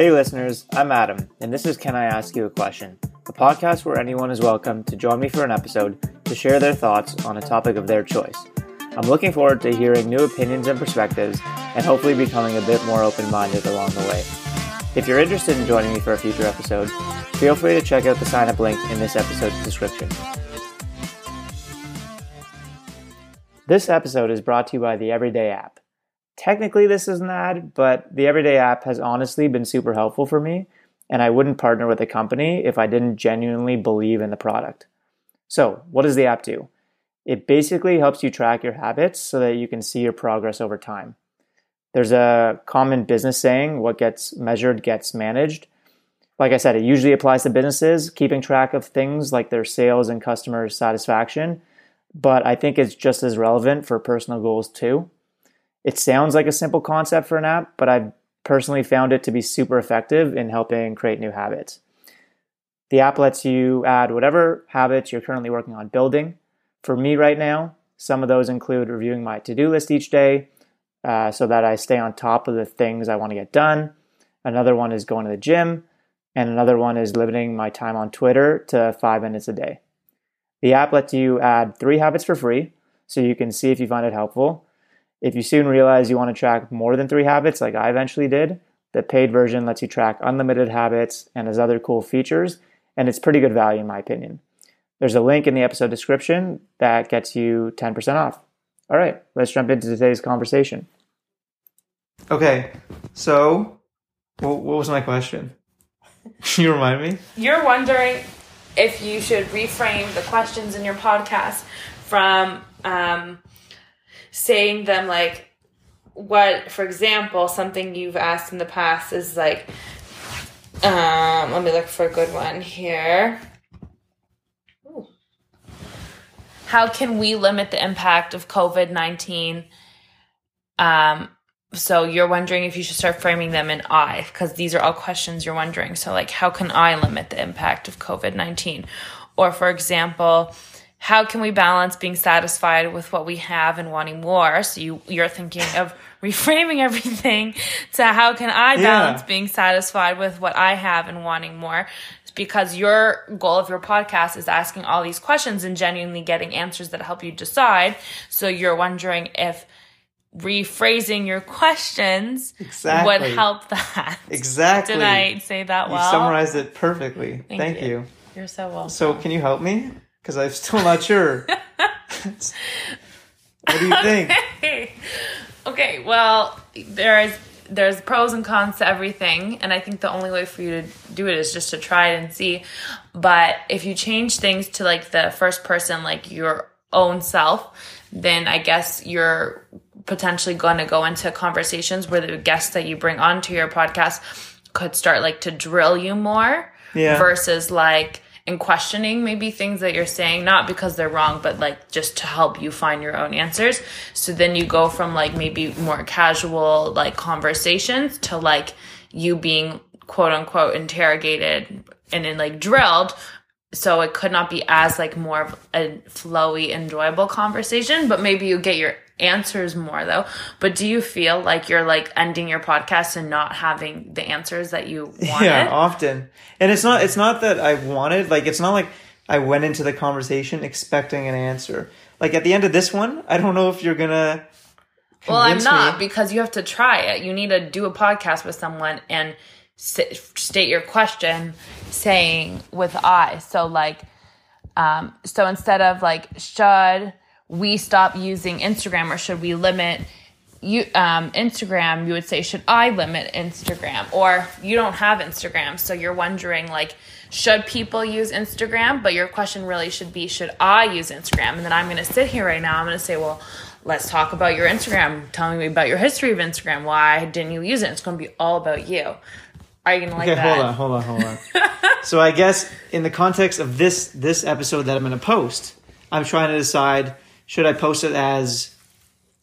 Hey listeners, I'm Adam, and this is Can I Ask You a Question, a podcast where anyone is welcome to join me for an episode to share their thoughts on a topic of their choice. I'm looking forward to hearing new opinions and perspectives, and hopefully becoming a bit more open minded along the way. If you're interested in joining me for a future episode, feel free to check out the sign up link in this episode's description. This episode is brought to you by the Everyday app. Technically, this is an ad, but the Everyday app has honestly been super helpful for me, and I wouldn't partner with a company if I didn't genuinely believe in the product. So, what does the app do? It basically helps you track your habits so that you can see your progress over time. There's a common business saying what gets measured gets managed. Like I said, it usually applies to businesses, keeping track of things like their sales and customer satisfaction but I think it's just as relevant for personal goals too. It sounds like a simple concept for an app, but I've personally found it to be super effective in helping create new habits. The app lets you add whatever habits you're currently working on building. For me right now, some of those include reviewing my to do list each day uh, so that I stay on top of the things I want to get done. Another one is going to the gym. And another one is limiting my time on Twitter to five minutes a day. The app lets you add three habits for free, so you can see if you find it helpful. If you soon realize you want to track more than three habits, like I eventually did, the paid version lets you track unlimited habits and has other cool features, and it's pretty good value in my opinion. There's a link in the episode description that gets you 10% off. All right, let's jump into today's conversation. Okay, so what was my question? you remind me? You're wondering if you should reframe the questions in your podcast from um, saying them like what for example something you've asked in the past is like um, let me look for a good one here Ooh. how can we limit the impact of covid-19 um, so you're wondering if you should start framing them in I, because these are all questions you're wondering. So, like, how can I limit the impact of COVID 19? Or, for example, how can we balance being satisfied with what we have and wanting more? So you, you're thinking of reframing everything to how can I balance yeah. being satisfied with what I have and wanting more? because your goal of your podcast is asking all these questions and genuinely getting answers that help you decide. So you're wondering if rephrasing your questions exactly. would help that. Exactly. Did I say that well? You summarized it perfectly. Thank, Thank you. you. You're so welcome. So, can you help me? Because I'm still not sure. what do you think? Okay. okay. Well, there is there's pros and cons to everything, and I think the only way for you to do it is just to try it and see. But if you change things to like the first person, like your own self, then I guess you're potentially going to go into conversations where the guests that you bring onto your podcast could start like to drill you more yeah. versus like in questioning maybe things that you're saying not because they're wrong but like just to help you find your own answers. So then you go from like maybe more casual like conversations to like you being quote unquote interrogated and then like drilled. So it could not be as like more of a flowy enjoyable conversation but maybe you get your answers more though. But do you feel like you're like ending your podcast and not having the answers that you wanted? Yeah, often. And it's not it's not that I wanted, like it's not like I went into the conversation expecting an answer. Like at the end of this one, I don't know if you're gonna Well, I'm not me. because you have to try it. You need to do a podcast with someone and state your question saying with I. So like um so instead of like should we stop using Instagram or should we limit you um, Instagram? You would say, should I limit Instagram? Or you don't have Instagram, so you're wondering like, should people use Instagram? But your question really should be, should I use Instagram? And then I'm going to sit here right now. I'm going to say, well, let's talk about your Instagram. Tell me about your history of Instagram. Why didn't you use it? It's going to be all about you. Are you gonna like okay, that? hold on, hold on, hold on. so I guess in the context of this this episode that I'm gonna post, I'm trying to decide should I post it as?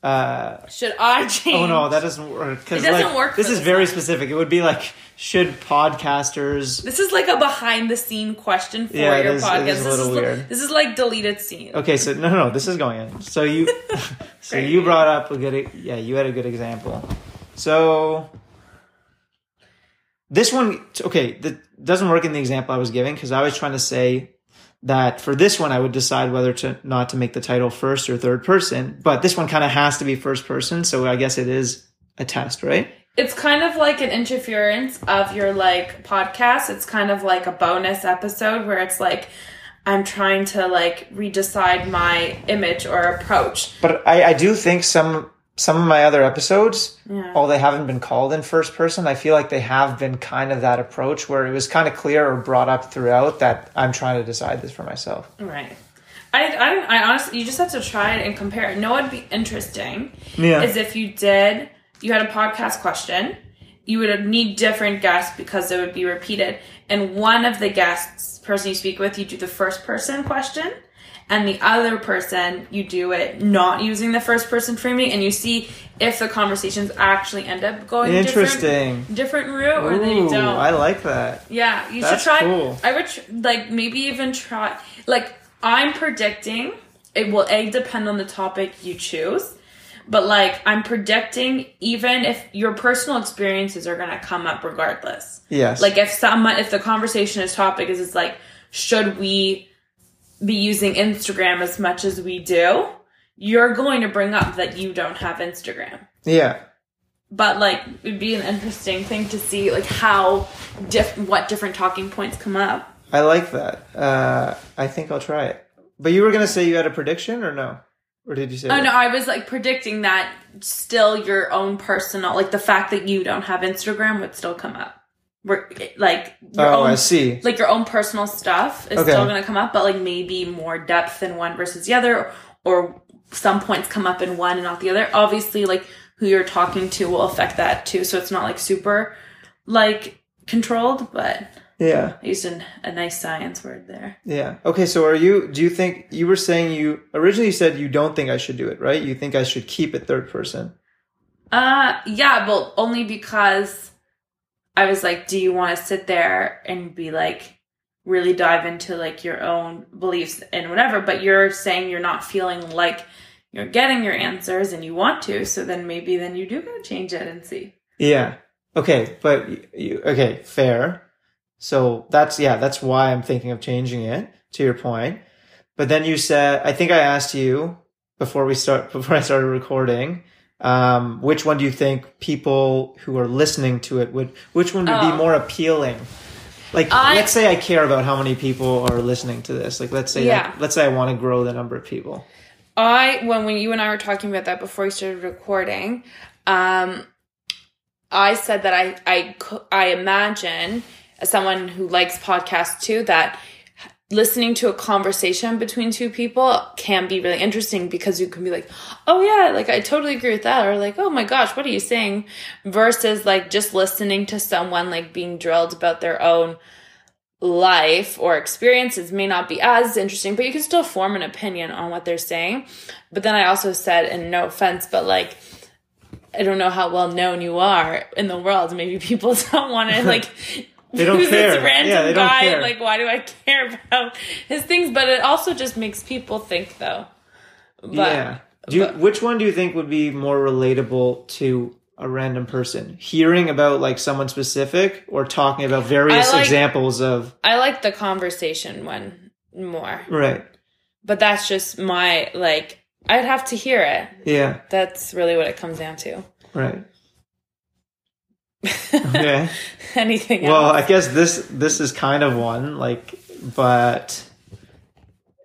Uh, should I change? Oh no, that doesn't work. It doesn't like, work. This is very specific. It would be like, should podcasters? This is like a behind the scene question for yeah, your is, podcast. this is weird. Like, this is like deleted scene. Okay, so no, no, this is going in. So you, so you brought up a good, yeah, you had a good example. So this one, okay, that doesn't work in the example I was giving because I was trying to say that for this one, I would decide whether to not to make the title first or third person. But this one kind of has to be first person. So I guess it is a test, right? It's kind of like an interference of your like podcast. It's kind of like a bonus episode where it's like, I'm trying to like redecide my image or approach. But I, I do think some some of my other episodes, Yeah. although they haven't been called in first person, I feel like they have been kind of that approach where it was kind of clear or brought up throughout that I'm trying to decide this for myself. Right. I, I don't I honestly you just have to try it and compare it. No, it'd be interesting Yeah. is if you did you had a podcast question, you would need different guests because it would be repeated. And one of the guests, person you speak with, you do the first person question, and the other person you do it not using the first person framing, and you see if the conversations actually end up going Interesting. different, different route or they don't. I like that. Yeah, you That's should try. cool. I would tr- like maybe even try. Like I'm predicting it will a depend on the topic you choose, but like I'm predicting even if your personal experiences are gonna come up regardless. Yes. Like if someone if the conversation is topic is it's like should we be using Instagram as much as we do? You're going to bring up that you don't have Instagram yeah. but like it'd be an interesting thing to see like how diff- what different talking points come up I like that. Uh, I think I'll try it. But you were gonna say you had a prediction or no? Or did you say? oh that? no i was like predicting that still your own personal like the fact that you don't have instagram would still come up like your Oh, own I see. like your own personal stuff is Okay. still going to come up but like maybe more depth in one versus the other or some points come up in one and not the other obviously like who you're talking to will affect that too so it's not like super like controlled but Yeah. I used an, a nice science word there. Yeah. Okay. So are you? Do you think you were saying you originally said you don't think I should do it, right? You think I should keep it third person. Uh, yeah, well, only because I was like, do you want to sit there and be like, really dive into like your own beliefs and whatever? But you're saying you're not feeling like you're getting your answers and you want to, so then maybe then you do gotta change it and see. Yeah. Okay. But you, you, okay. Fair. So that's yeah. That's why I'm thinking of changing it. To your point. But then you said I think I asked you before we start before I started recording. Um, which one do you think people who are listening to it would? Which one would be Oh. more appealing? Like, I- let's say I care about how many people are listening to this. Like, let's say, Yeah. let's say I want to grow the number of people. I when when you and I were talking about that before we started recording, um, I said that I I I imagine as someone who likes podcasts too that listening to a conversation between two people can be really interesting because you can be like, oh yeah, like I totally agree with that, or like, oh my gosh, what are you saying? Versus like just listening to someone like being drilled about their own life or experiences may not be as interesting, but you can still form an opinion on what they're saying. But then I also said, and no offense, but like, I don't know how well known you are in the world. Maybe people don't want to like. They don't who's care. This random Yeah, they don't guy, care. like, why do I care about his things? But it also just makes people think, though. But, yeah. Do you, but- which one do you think would be more relatable to a random person? Hearing about like someone specific or talking about various like- examples of I like the conversation one more, right. but that's just my like. I'd have to hear it. Yeah, That's really what it comes down to. right. Okay. Anything well, else? I guess this this is kind of one like but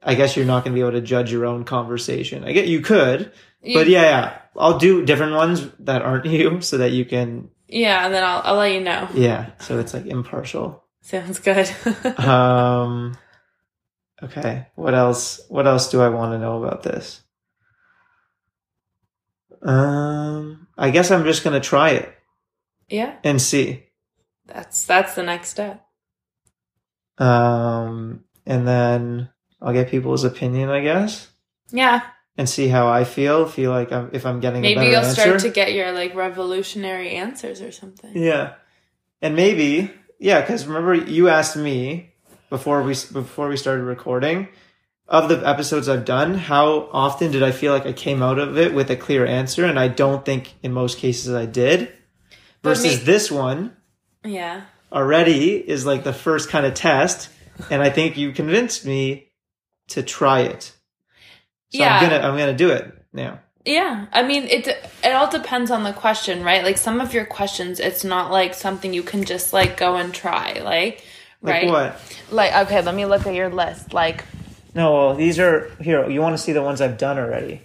I guess you're not going to be able to judge your own conversation. I get you could, but yeah, yeah. I'll do different ones that aren't you so that you can Yeah, and then I'll I'll let you know. yeah, so it's like impartial. Sounds good. um okay what else what else do i want to know about this um i guess i'm just gonna try it yeah, and see that's that's the next step. um and then i'll get people's opinion i guess Yeah, and see how i feel feel like i'm if i'm getting a maybe better you'll answer start to get your like revolutionary answers or something. yeah and maybe yeah because remember you asked me before we before we started recording of the episodes I've done, how often did I feel like I came out of it with a clear answer? And I don't think in most cases I did. Versus me- this one, Yeah. already is like the first kind of test, and I think you convinced me to try it. So Yeah. I'm gonna I'm gonna do it now. Yeah, I mean it. It all depends on the question, right? Like some of your questions, it's not like something you can just like go and try, like Like right? what? Like okay, let me look at your list. Like No, well, these are here. You want to see the ones I've done already?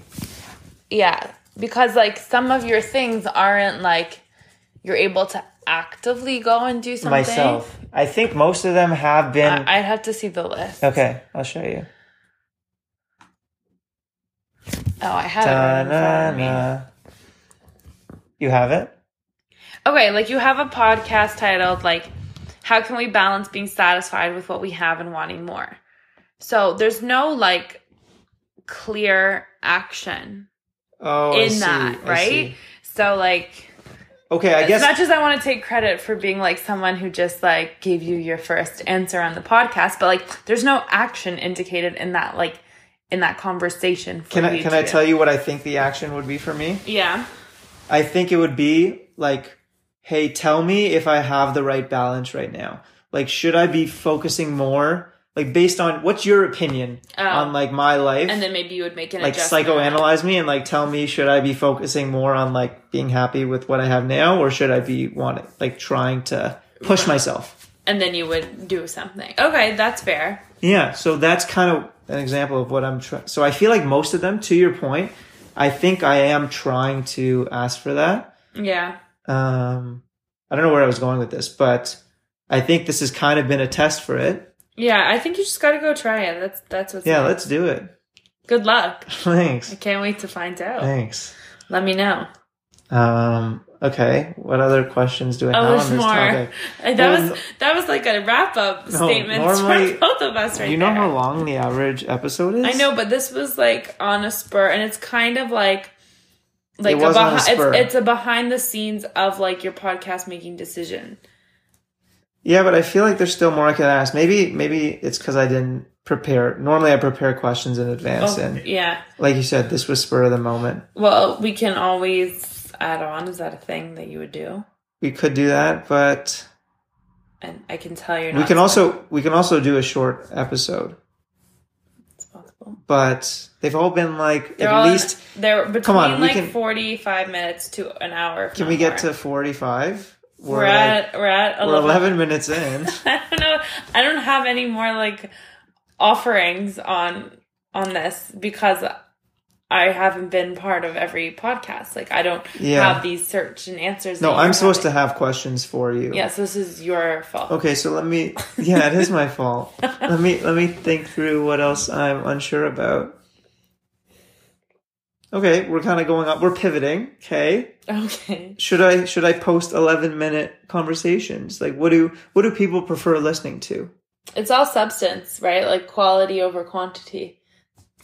yeah, because like some of your things aren't like you're able to actively go and do something. Myself. I think most of them have been. I, I'd have to see the list. okay, I'll show you. Oh, I have it right in front of me. Ta-na-na. You have it? Okay, like you have a podcast titled like how can we balance being satisfied with what we have and wanting more? So there's no like clear action Oh, I in see, that, I right? see. So like Okay, I as guess. As much as I want to take credit for being like someone who just like gave you your first answer on the podcast, but like there's no action indicated in that like in that conversation. For can I can I tell you what I think the action would be for me? Yeah. I think it would be like, hey, tell me if I have the right balance right now. Like, should I be focusing more, like, based on what's your opinion Oh. on like my life? And then maybe you would make an like adjustment. psychoanalyze me and like tell me should I be focusing more on like being happy with what I have now or should I be wanting like trying to push myself? and then you would do something. Okay, that's fair. Yeah, so that's kind of an example of what I'm trying. So I feel like most of them, to your point, I think I am trying to ask for that. Yeah. Um, I don't know where I was going with this, but I think this has kind of been a test for it. Yeah, I think you just got to go try it. That's that's what's Yeah, next. let's do it. Good luck. Thanks. I can't wait to find out. Thanks. Let me know. Um, okay. What other questions do I Oh, have on this more. topic? That Well, was that was like a wrap up No, statement normally- for both of us right now. you know there. how long the average episode is? I know, but this was like on a spur, and it's kind of like like It a on a it's, it's a behind the scenes of like your podcast making decision. Yeah, but I feel like there's still more I could ask. Maybe, maybe it's because I didn't prepare. Normally, I prepare questions in advance, Oh, and yeah. like you said, this was spur of the moment. Well, we can always add on. Is that a thing that you would do? We could do that, but And I can tell you're we can also we can also do a short episode. It's possible. But they've all been like They're at all least. they're between on, we like can- 45 minutes to an hour. Can we get more. to forty five? We're, at we're at we're 11. minutes in. I don't know. I don't have any more like offerings on on this because I haven't been part of every podcast. Like I don't Yeah. have these search and answers. No, I'm supposed to have questions for you. Yes, this is your fault. Okay, so let me. Yeah, it is my fault. let me let me think through what else I'm unsure about. Okay, we're kind of going up. We're pivoting. Okay, Okay. should I should I post 11 minute conversations? Like, what do what do people prefer listening to? It's all substance, right? Like quality over quantity.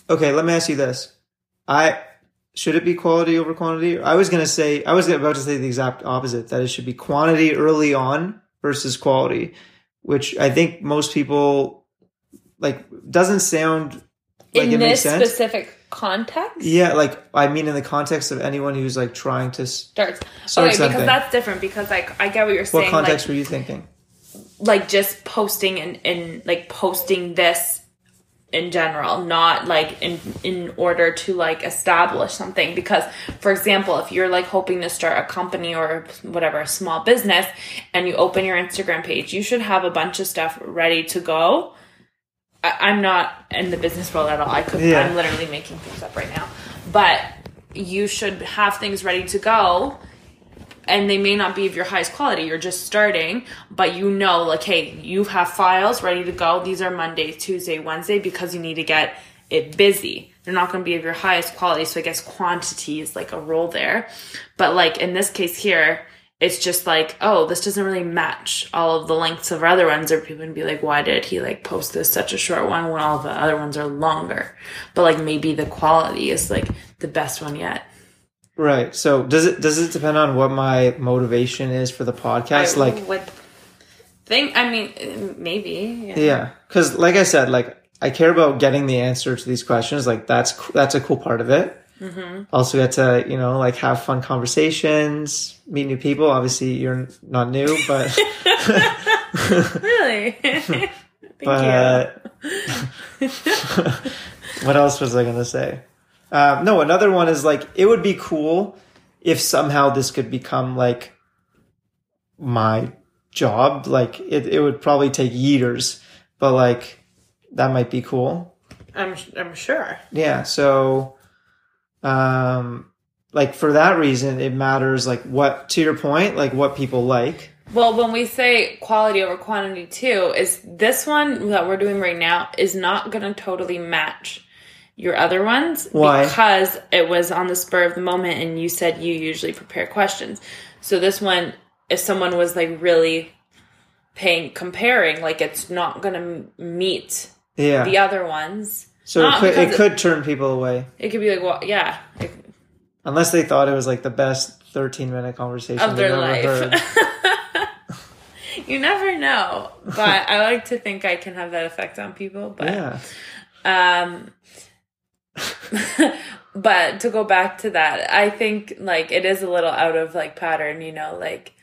Okay, let me ask you this. I should it be quality over quantity? I was gonna say I was about to say the exact opposite. That it should be quantity early on versus quality, which I think most people like doesn't sound like In it makes this sense. specific context, yeah, like I mean, in the context of anyone who's like trying to. s- starts. Start okay, something. because that's different. Because like I get what you're saying. What context like, were you thinking? like just posting and, and like posting this in general not like in in order to like establish something because for example if you're like hoping to start a company or whatever a small business and you open your instagram page you should have a bunch of stuff ready to go I, i'm not in the business world at all i could Yeah. i'm literally making things up right now but you should have things ready to go and they may not be of your highest quality. You're just starting, but you know, like, hey, you have files ready to go. These are Monday, Tuesday, Wednesday because you need to get it busy. They're not going to be of your highest quality, so I guess quantity is like a role there. But like in this case here, it's just like, oh, this doesn't really match all of the lengths of our other ones, or people would be like, why did he like post this such a short one when all the other ones are longer? But like maybe the quality is like the best one yet. Right. So does it does it depend on what my motivation is for the podcast? I like, would thing? I mean, maybe. Yeah. yeah, because like I said, like I care about getting the answer to these questions. Like that's that's a cool part of it. Mm-hmm. Also get to you know like have fun conversations, meet new people. Obviously, you're not new, but Really? Thank but what else was I gonna say? Um, no, another one is like it would be cool if somehow this could become like my job. Like it, it would probably take years, but like that might be cool. I'm I'm sure. Yeah. So, um, like for that reason, it matters. Like what to your point, like what people like. Well, when we say quality over quantity too, is this one that we're doing right now is not going to totally match your other ones Why? because it was on the spur of the moment and you said you usually prepare questions. So this one if someone was like really paying comparing like it's not going to meet Yeah. the other ones. so it could, it could turn people away It could be like, well, yeah, it- unless they thought it was like the best 13 minute conversation of their life. you never know, but I like to think I can have that effect on people. But Yeah. Um, but to go back to that, I think like it is a little out of like pattern, you know, like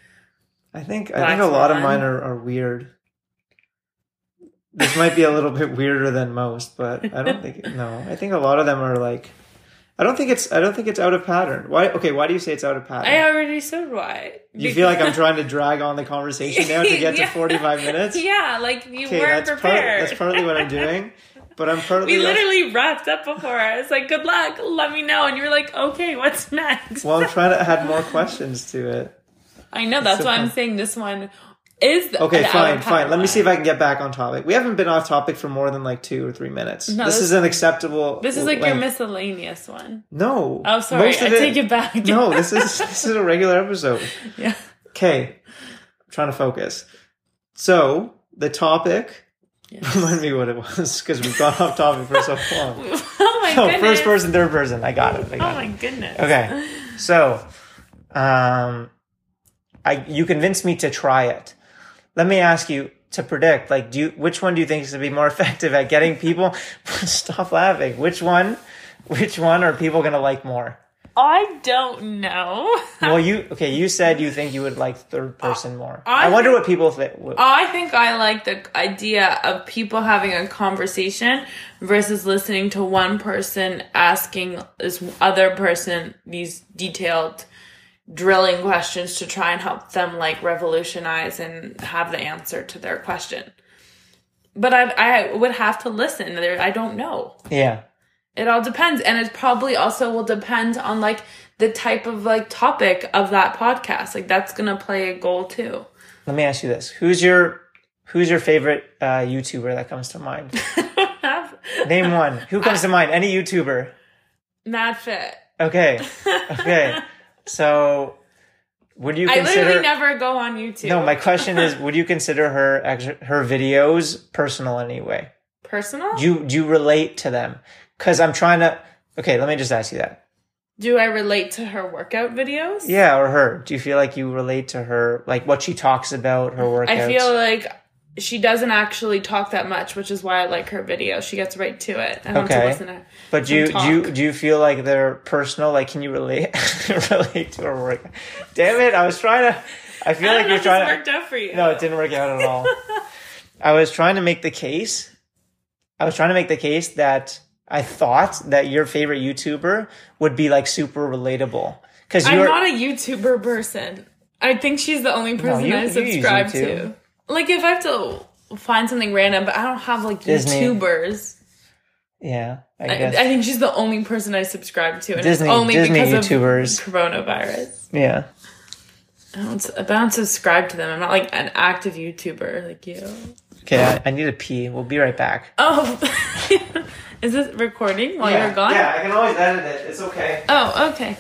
I think I think a lot of mine are, are weird. This might be a little bit weirder than most, but I don't think no. I think a lot of them are like I don't think it's I don't think it's out of pattern. Why okay, why do you say it's out of pattern? I already said why. you feel like I'm trying to drag on the conversation now to get Yeah. to 45 minutes? Yeah, like you Okay, weren't that's part, prepared. that's partly what I'm doing, but I'm partly we literally wrapped up before. I was like, "Good luck, let me know," and you were like, "Okay, what's next?" well, I'm trying to add more questions to it. I know that's so why I'm saying this one is the, Okay, fine, fine. Let me see if I can get back on topic. We haven't been off topic for more than like two or three minutes. No, this, this- is an acceptable. This is like your miscellaneous one. No. Oh, sorry. Most I of take it back. No, this is this is a regular episode. yeah. Okay, I'm trying to focus. So the topic. Remind me what it was because we've gone off topic for so long. oh my No, goodness. first person, third person. I got it. I got Oh my it. goodness. Okay, so, um, I you convinced me to try it. Let me ask you to predict. Like, do you which one do you think is going to be more effective at getting people? Stop laughing. Which one? Which one are people going to like more? I don't know. Well, you okay? You said you think you would like third uh, person more. I I, wonder think- what people think. I think I like the idea of people having a conversation versus listening to one person asking this other person these detailed drilling questions to try and help them like revolutionize and have the answer to their question. But I I would have to listen. There I don't know. Yeah. It all depends. And it probably also will depend on like the type of like topic of that podcast. Like that's gonna play a goal too. Let me ask you this: Who's your Who's your favorite uh, YouTuber that comes to mind? Name one. Who comes to mind? Any YouTuber? MadFit. Okay. Okay. So, would you I consider? literally never go on YouTube. no, my question is: Would you consider her her videos personal anyway? personal. Do you do you relate to them? Because I'm trying to. Okay, let me just ask you that. Do I relate to her workout videos? Yeah, or her. Do you feel like you relate to her, like what she talks about, her workouts? I feel like she doesn't actually talk that much, which is why I like her video. She gets right to it. I want to Okay. listen to. But do you do you do you feel like they're personal? Like, can you relate relate to her work? Damn it! I was trying to. I feel I like you're trying to. worked out for you. No, it didn't work out at all. I was trying to make the case. I was trying to make the case that I thought that your favorite YouTuber would be like super relatable because I'm not a YouTuber person. I think she's the only person you- I subscribe to. Like if I have to find something random, but I don't have like Disney. YouTubers. yeah, I I, guess. I think she's the only person I subscribe to, and Disney- it's only Disney because YouTubers. of coronavirus. yeah. I don't, I don't subscribe to them. I'm not like an active YouTuber like you. Okay, I, I need to pee. We'll be right back. Oh, is this recording while you're gone? Yeah, I can always edit it. It's okay. Oh, okay.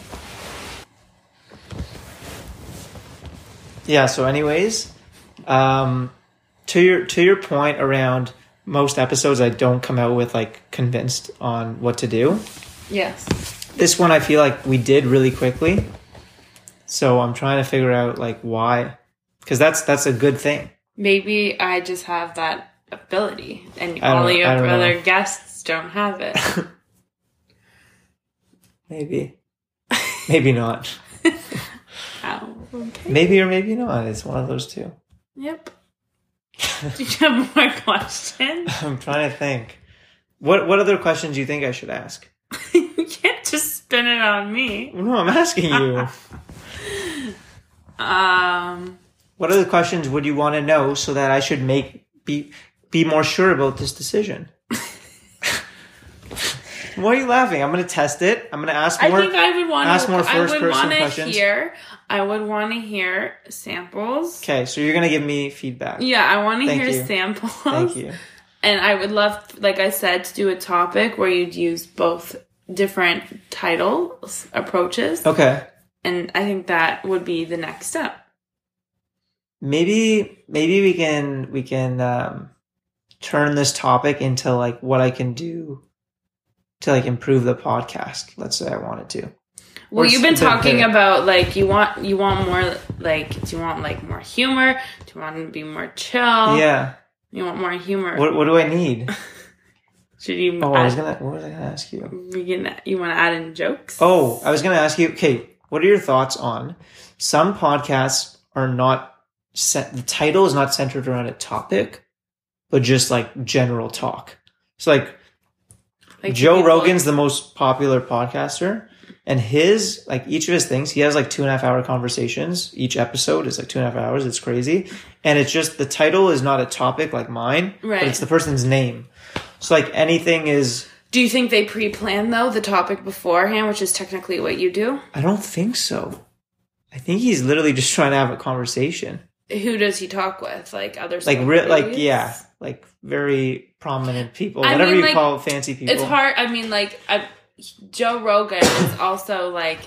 Yeah. So, anyways, um, to your to your point around most episodes, I don't come out with like convinced on what to do. Yes. This one, I feel like we did really quickly. So I'm trying to figure out like why, because that's that's a good thing. Maybe I just have that ability, and all your don't know. other guests don't have it. Maybe. Maybe not. Oh, okay. Maybe or maybe not. It's one of those two. Yep. Do you have more questions? I'm trying to think. What what other questions do you think I should ask? you can't just spin it on me. No, I'm asking you. Um, what other questions would you want to know so that I should make be be more sure about this decision? Why are you laughing? I'm going to test it. I'm going to ask more. I think I would want ask more I would first-person questions. hear. I would want to hear samples. okay, so you're going to give me feedback. Yeah, I want to hear you. samples. Thank you. And I would love, like I said, to do a topic where you'd use both different titles, approaches. Okay. And I think that would be the next step. maybe maybe we can we can um turn this topic into like what I can do to like improve the podcast. Let's say I wanted to. Well, Or you've been talking about like you want you want more like do you want like more humor? Do you want to be more chill? Yeah. You want more humor? What what do I need? Should you? Oh, I was gonna what was I gonna ask you? you gonna- you want to add in jokes? Oh, I was gonna ask you. Okay, what are your thoughts on some podcasts are not set? The title is not centered around a topic, but just like general talk. So like Like Joe Rogan's the most popular podcaster, and his like each of his things, he has like two and a half hour conversations. Each episode is like two and a half hours. It's crazy, and it's just the title is not a topic like mine, Right. but it's the person's name. So like anything is. Do you think they pre-plan though the topic beforehand, which is technically what you do? I don't think so. I think he's literally just trying to have a conversation, Who does he talk with? Like other like re- like yeah, like very prominent people, I whatever mean, you like, call fancy people. It's hard. I mean, like I, Joe Rogan is also like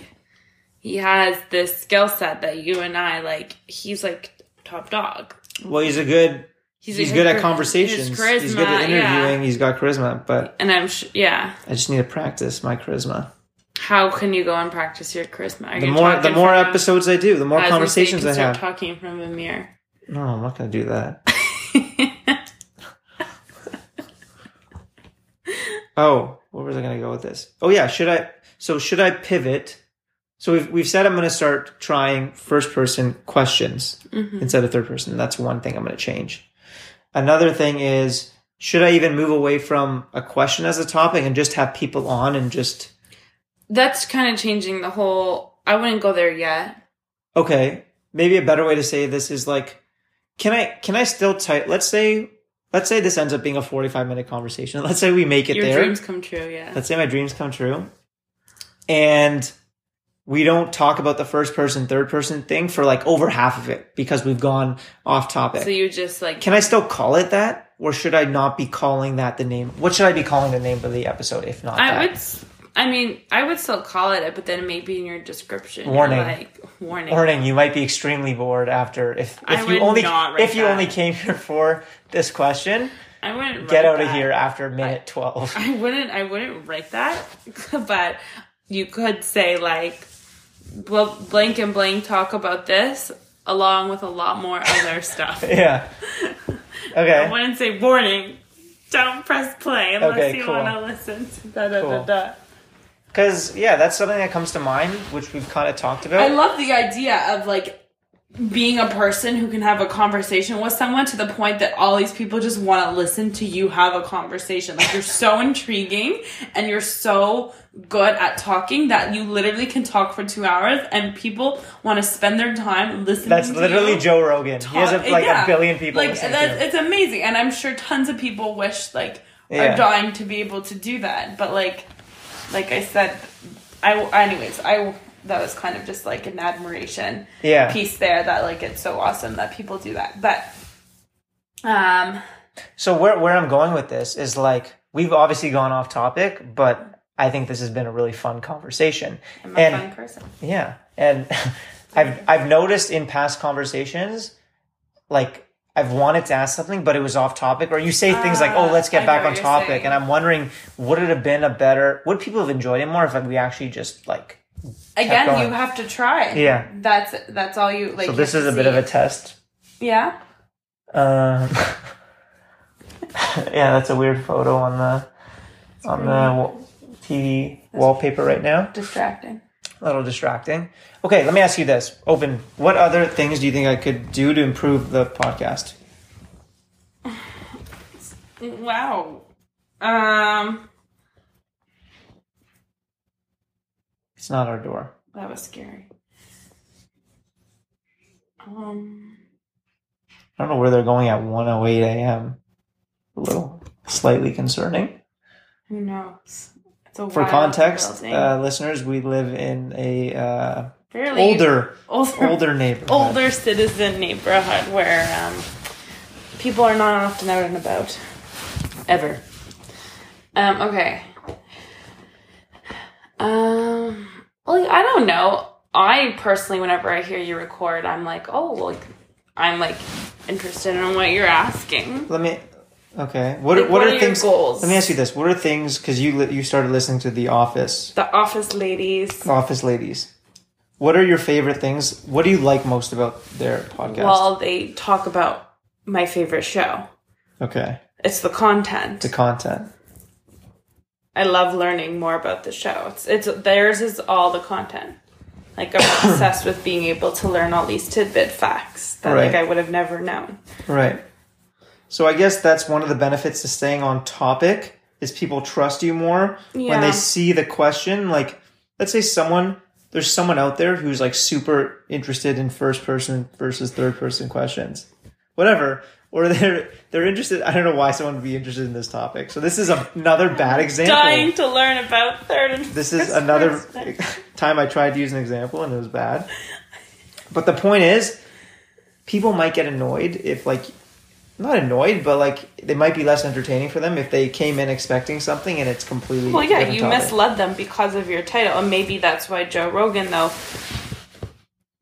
he has this skill set that you and I like. He's like top dog. Well, he's a good. He's, a good at char- conversations. charisma, he's good at yeah. interviewing. He's got charisma, but And I'm sh- yeah. I just need to practice my charisma. How can you go and practice your charisma? Are The you more the more episodes I do, the more as we say, conversations I have. Talking from a mirror. No, I'm not going to do that. Oh, where was I going to go with this? Oh yeah, should I? So should I pivot? So we've we've said I'm going to start trying first person questions Mm-hmm. instead of third person. That's one thing I'm going to change. Another thing is should I even move away from a question as a topic and just have people on and just That's kind of changing the whole. I wouldn't go there yet. okay maybe a better way to say this is like can i can i still type let's say let's say this ends up being a 45 minute conversation let's say we make it there. Your there dreams come true. Yeah. let's say my dreams come true and we don't talk about the first person third person thing for like over half of it because we've gone off topic so you just like can i still call it that or should i not be calling that the name what should i be calling the name of the episode if not I that would. I mean, I would still call it it, but then maybe in your description, Warning. like warning. Warning, you might be extremely bored after if I if you only if you that. only came here for this question. I wouldn't Get out of here after minute 12. I wouldn't. I wouldn't write that, but you could say like, bl- blank and blank talk about this along with a lot more other stuff. yeah. Okay. I wouldn't say warning. Don't press play unless Okay, you cool. want to listen to da da da da. Because, yeah, that's something that comes to mind, which we've kind of talked about. I love the idea of like being a person who can have a conversation with someone to the point that all these people just want to listen to you have a conversation. Like you're so intriguing and you're so good at talking that you literally can talk for two hours and people want to spend their time listening that's literally you Joe Rogan. he has a, like yeah. a billion people Like listening that, to him. it's amazing, and I'm sure tons of people wish like Yeah. are dying to be able to do that. But like, like I said, I anyways I that was kind of just like an admiration Yeah. piece there that like it's so awesome that people do that. But um, So where where I'm going with this is like we've obviously gone off topic, but I think this has been a really fun conversation. I'm a And fun person. Yeah, and I've I've noticed in past conversations, like I've wanted to ask something, but it was off topic, or you say things like, "Oh, Ah, let's get know back on topic," saying. and I'm wondering, would it have been a better? Would people have enjoyed it more if like, we actually just like? Again, you have to try. Yeah. that's that's all you like. So this is a bit of a test. yeah. Um, yeah, that's a weird photo on the on the TV wallpaper right now. Distracting. A little distracting. Okay, let me ask you this. Open. What other things do you think I could do to improve the podcast? Wow. Um, It's not our door. that was scary. Um, I don't know where they're going at 108 a.m. A little slightly concerning. who knows? For context, uh, listeners, we live in a uh, Fairly older, older, older neighborhood. older citizen neighborhood where um, people are not often out and about ever. Um, okay. Um, well, I don't know. I personally, whenever I hear you record, I'm like, oh, like I'm like interested in what you're asking. Let me. Okay. What Like, are, what, what are, are your things? goals? Let me ask you this: What are things? Because you li- you started listening to The Office, The office ladies. Office Ladies. What are your favorite things? What do you like most about their podcast? Well, they talk about my favorite show. okay, It's the content. the content. I love learning more about the show. It's it's theirs is all the content. Like I'm obsessed with being able to learn all these tidbit facts that like I would have never known. Right. So I guess that's one of the benefits to staying on topic is people trust you more when they see the question. Like, let's say someone there's someone out there who's like super interested in first person versus third person questions, whatever, or they're they're interested. I don't know why someone would be interested in this topic. So this is a, another bad example. Dying to learn about third and This is another person. time I tried to use an example and it was bad. But the point is, people might get annoyed if, like, not annoyed, but like they might be less entertaining for them if they came in expecting something and it's completely. Well, yeah, you topic. misled them because of your title, and maybe that's why Joe Rogan, though,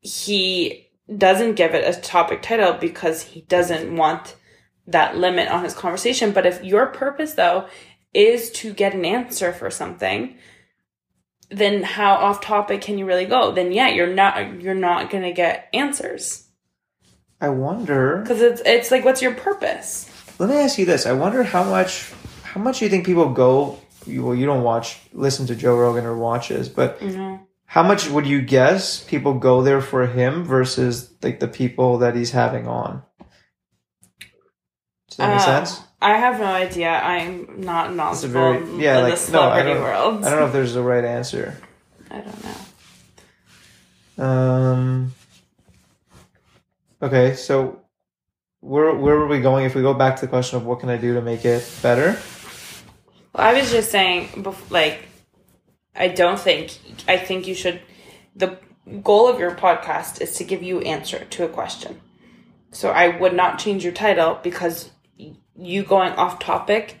he doesn't give it a topic title because he doesn't want that limit on his conversation. But if your purpose, though, is to get an answer for something, then how off topic can you really go? Then yeah, you're not you're not gonna get answers I wonder. because it's it's like what's your purpose? Let me ask you this: I wonder how much, how much do you think people go. You, well, you don't watch, listen to Joe Rogan or watches, but know. how much would you guess people go there for him versus like the people that he's having on? Does that make Uh, sense? I have no idea. I'm not knowledgeable very in yeah, the like no, I celebrity don't, world. I don't know if there's a right answer. I don't know. Um. Okay, so where where were we going? If we go back to the question of what can I do to make it better? Well, I was just saying, like, I don't think, I think you should, the goal of your podcast is to give you answer to a question. So I would not change your title because you going off topic,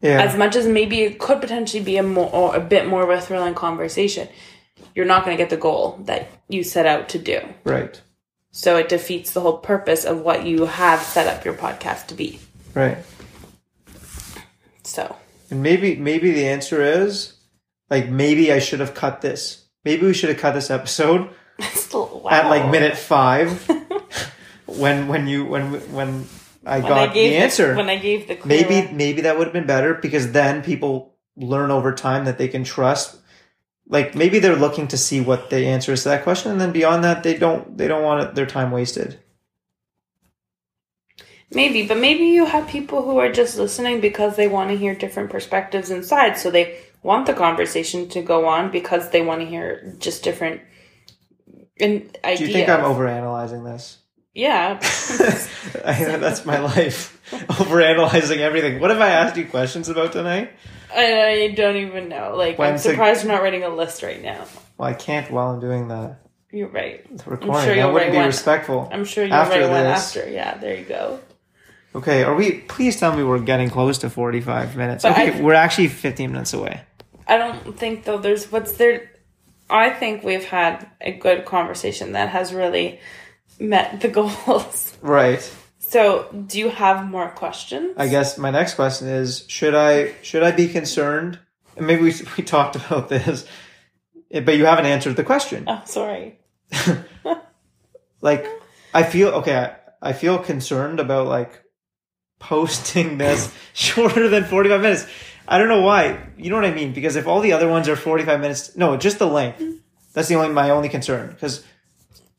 Yeah, as much as maybe it could potentially be a more, or a bit more of a thrilling conversation, you're not going to get the goal that you set out to do. right, So it defeats the whole purpose of what you have set up your podcast to be. right. So And maybe maybe the answer is like maybe I should have cut this. Maybe we should have cut this episode wow. at like minute five when when you when when I when got I gave the answer. when I gave the maybe maybe that would have been better because then people learn over time that they can trust like maybe they're looking to see what the answer is to that question and then beyond that they don't they don't want it, their time wasted Maybe, but maybe you have people who are just listening because they want to hear different perspectives inside. So they want the conversation to go on because they want to hear just different in ideas. do you think i'm overanalyzing this Yeah. I, that's my life overanalyzing everything what have i asked you questions about tonight I don't even know. Like, I'm When's surprised you're not writing a list right now. well i can't while i'm doing the, You're right. the recording sure that wouldn't be one. respectful I'm sure you'll After write one this- after. Yeah, there you go. okay are we please tell me we're getting close to 45 minutes But okay I- we're actually 15 minutes away I don't think though there's what's there I think we've had a good conversation that has really met the goals. right So, do you have more questions? I guess my next question is: Should I should I be concerned? And maybe we we talked about this, eh, but you haven't answered the question. Oh, sorry. Like, I feel okay. I, I feel concerned about like posting this shorter than forty five minutes. I don't know why. You know what I mean? Because if all the other ones are 45 minutes, no, just the length. That's the only my only concern. Because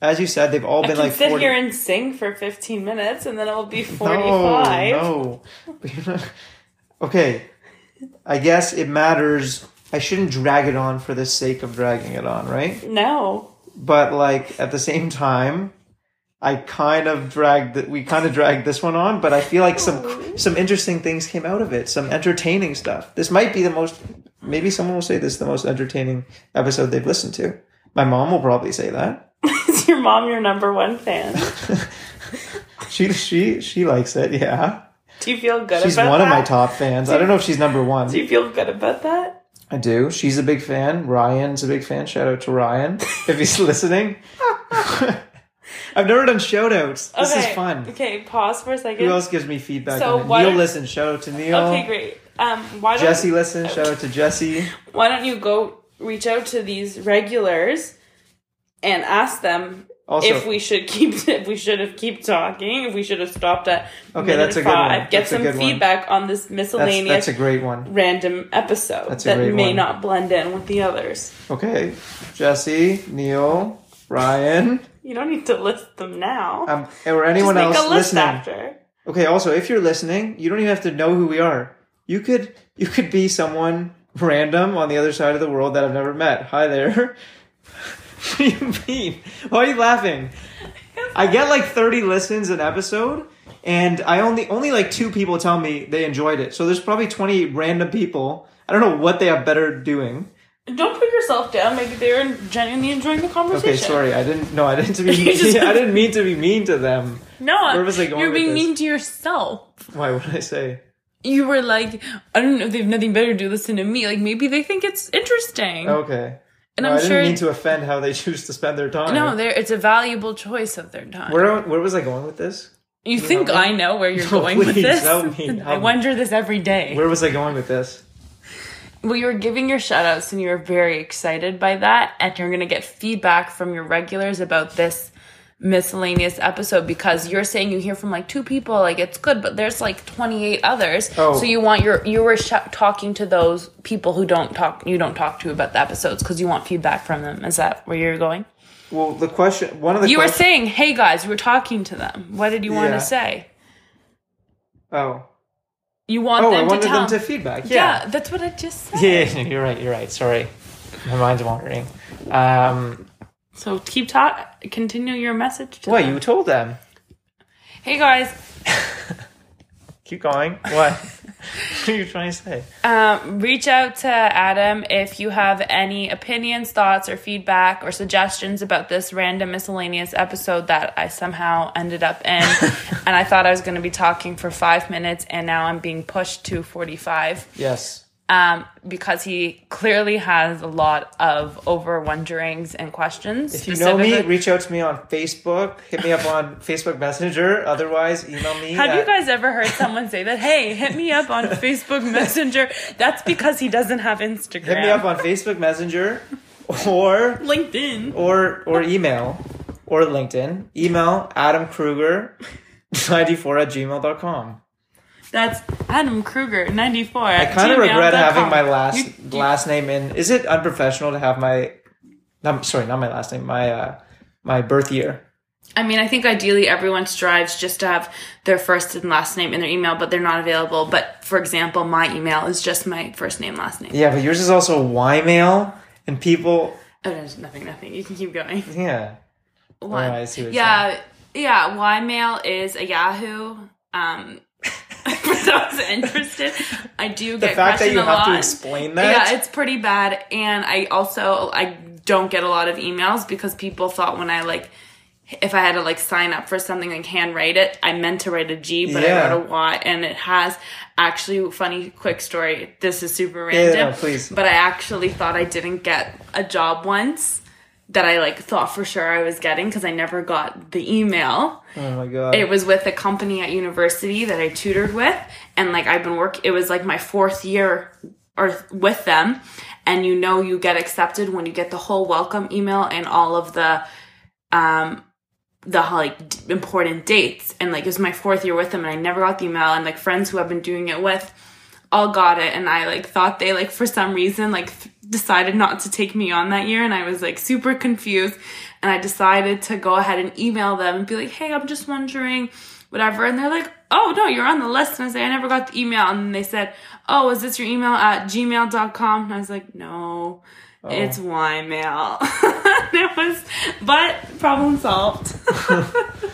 as you said, they've all I been like sit 40. here and sing for 15 minutes and then it'll be no, 45. no. okay. I guess it matters. I shouldn't drag it on for the sake of dragging it on, right? No. But like at the same time, I kind of dragged we kind of dragged this one on, but I feel like some some interesting things came out of it, some entertaining stuff. This might be the most maybe someone will say this is the most entertaining episode they've listened to. My mom will probably say that. Your mom your number one fan? She she she likes it, yeah. Do you feel good She's one that? of my top fans. I don't know if she's number one. Do you feel good about that? I do. She's a big fan. Ryan's a big fan. Shout out to Ryan if he's listening. I've never done shout outs. This is fun. Okay, pause for a second. Who else gives me feedback So on it? Neil are- listens. Shout out to Neil. Okay, great. Um, why don't Jesse listens. Shout out to Jesse. why don't you go reach out to these regulars and ask them Also, if we should keep if we should have keep talking if we should have stopped at Okay, that's a good five. one. Get That's a some good one. feedback on this that's, miscellaneous that's a great one. random episode That's that may one. not blend in with the others. Okay, Jesse, Neil, Ryan, You don't need to list them now. um, or anyone Just else listening. after. Okay. Also, if you're listening, you don't even have to know who we are. You could you could be someone random on the other side of the world that I've never met. Hi there. what do you mean? Why are you laughing? I get like 30 listens an episode, and I only only like two people tell me they enjoyed it. So there's probably 20 random people. I don't know what they have better doing. Don't put yourself down. Maybe they're genuinely enjoying the conversation. Okay, sorry, I didn't. No, I didn't to be. Just- I didn't mean to be mean to them. No, Where was I going you're being mean to yourself. Why would I say? You were like, I don't know if they have nothing better to do. Listen to me. Like maybe they think it's interesting. Okay. And No, I'm I didn't sure. mean to offend how they choose to spend their time. no. It's a valuable choice of their time. Where where was I going with this? you think? I know where you're No, going with this? help me, I help me. wonder this every day. Where was I going with this? Well, you were giving your shout outs and you were very excited by that. And you're going to get feedback from your regulars about this miscellaneous episode because you're saying you hear from like two people, like it's good, but there's like 28 others. Oh. So you want your, you were sh- talking to those people who don't talk, you don't talk to about the episodes because you want feedback from them. Is that where you're going? Well, the question. One of the You were saying, hey guys, you were talking to them. What did you want Yeah. to say? Oh. You want Oh, them I wanted to tell them to feedback. yeah. Yeah. that's what I just said. Yeah, you're right. You're right. Sorry, my mind's wandering. Um, So keep talk. Continue your message. To what them. you told them? Hey guys, Keep going. What? what are you trying to say? um, reach out to Adam if you have any opinions, thoughts, or feedback or suggestions about this random miscellaneous episode that I somehow ended up in. and I thought I was going to be talking for five minutes, and now I'm being pushed to 45 Yes. Um, because he clearly has a lot of over wonderings and questions. If you know me, reach out to me on Facebook. Hit me up on Facebook Messenger. Otherwise, email me. Have you guys ever heard someone say that? Hey, hit me up on Facebook Messenger. That's because he doesn't have Instagram. hit me up on Facebook Messenger or LinkedIn. or or email or LinkedIn. Email Adam Kruger 94 at gmail.com. That's Adam Kruger, 94. I kind of regret having my last last name in. Is it unprofessional to have my? I'm sorry, not my last name. My uh, my birth year. I mean, I think ideally everyone strives just to have their first and last name in their email, but they're not available. But for example, my email is just my first name, last name. Yeah, but yours is also Ymail, and people. Oh, there's nothing, nothing. You can keep going. Yeah. One. Oh, I see yeah, yeah. Ymail is a Yahoo. Um, for those interested, I do get The fact that you have to explain that. Yeah, it's pretty bad. And I also I don't get a lot of emails because people thought when I like if I had to like sign up for something like handwrite it, I meant to write a G, but Yeah. I wrote a Y, and it has actually funny quick story. This is super Yeah, random, no, please. but I actually thought I didn't get a job once that I like thought for sure I was getting because I never got the email oh my god. it was with a company at university that I tutored with, and like I've been work. It was like my fourth year or with them, and you know you get accepted when you get the whole welcome email and all of the, um, the like important dates. And like it was my fourth year with them, and I never got the email. And like friends who I've been doing it with. All got it and I like thought they like for some reason like th- decided not to take me on that year and I was like super confused and I decided to go ahead and email them and be like, "Hey, I'm just wondering whatever." And they're like, "Oh, no, you're on the list." And I say, "I never got the email." And they said, "Oh, is this your email at gmail.com?" And I was like, "No." Oh. It's Ymail. it was, but problem solved.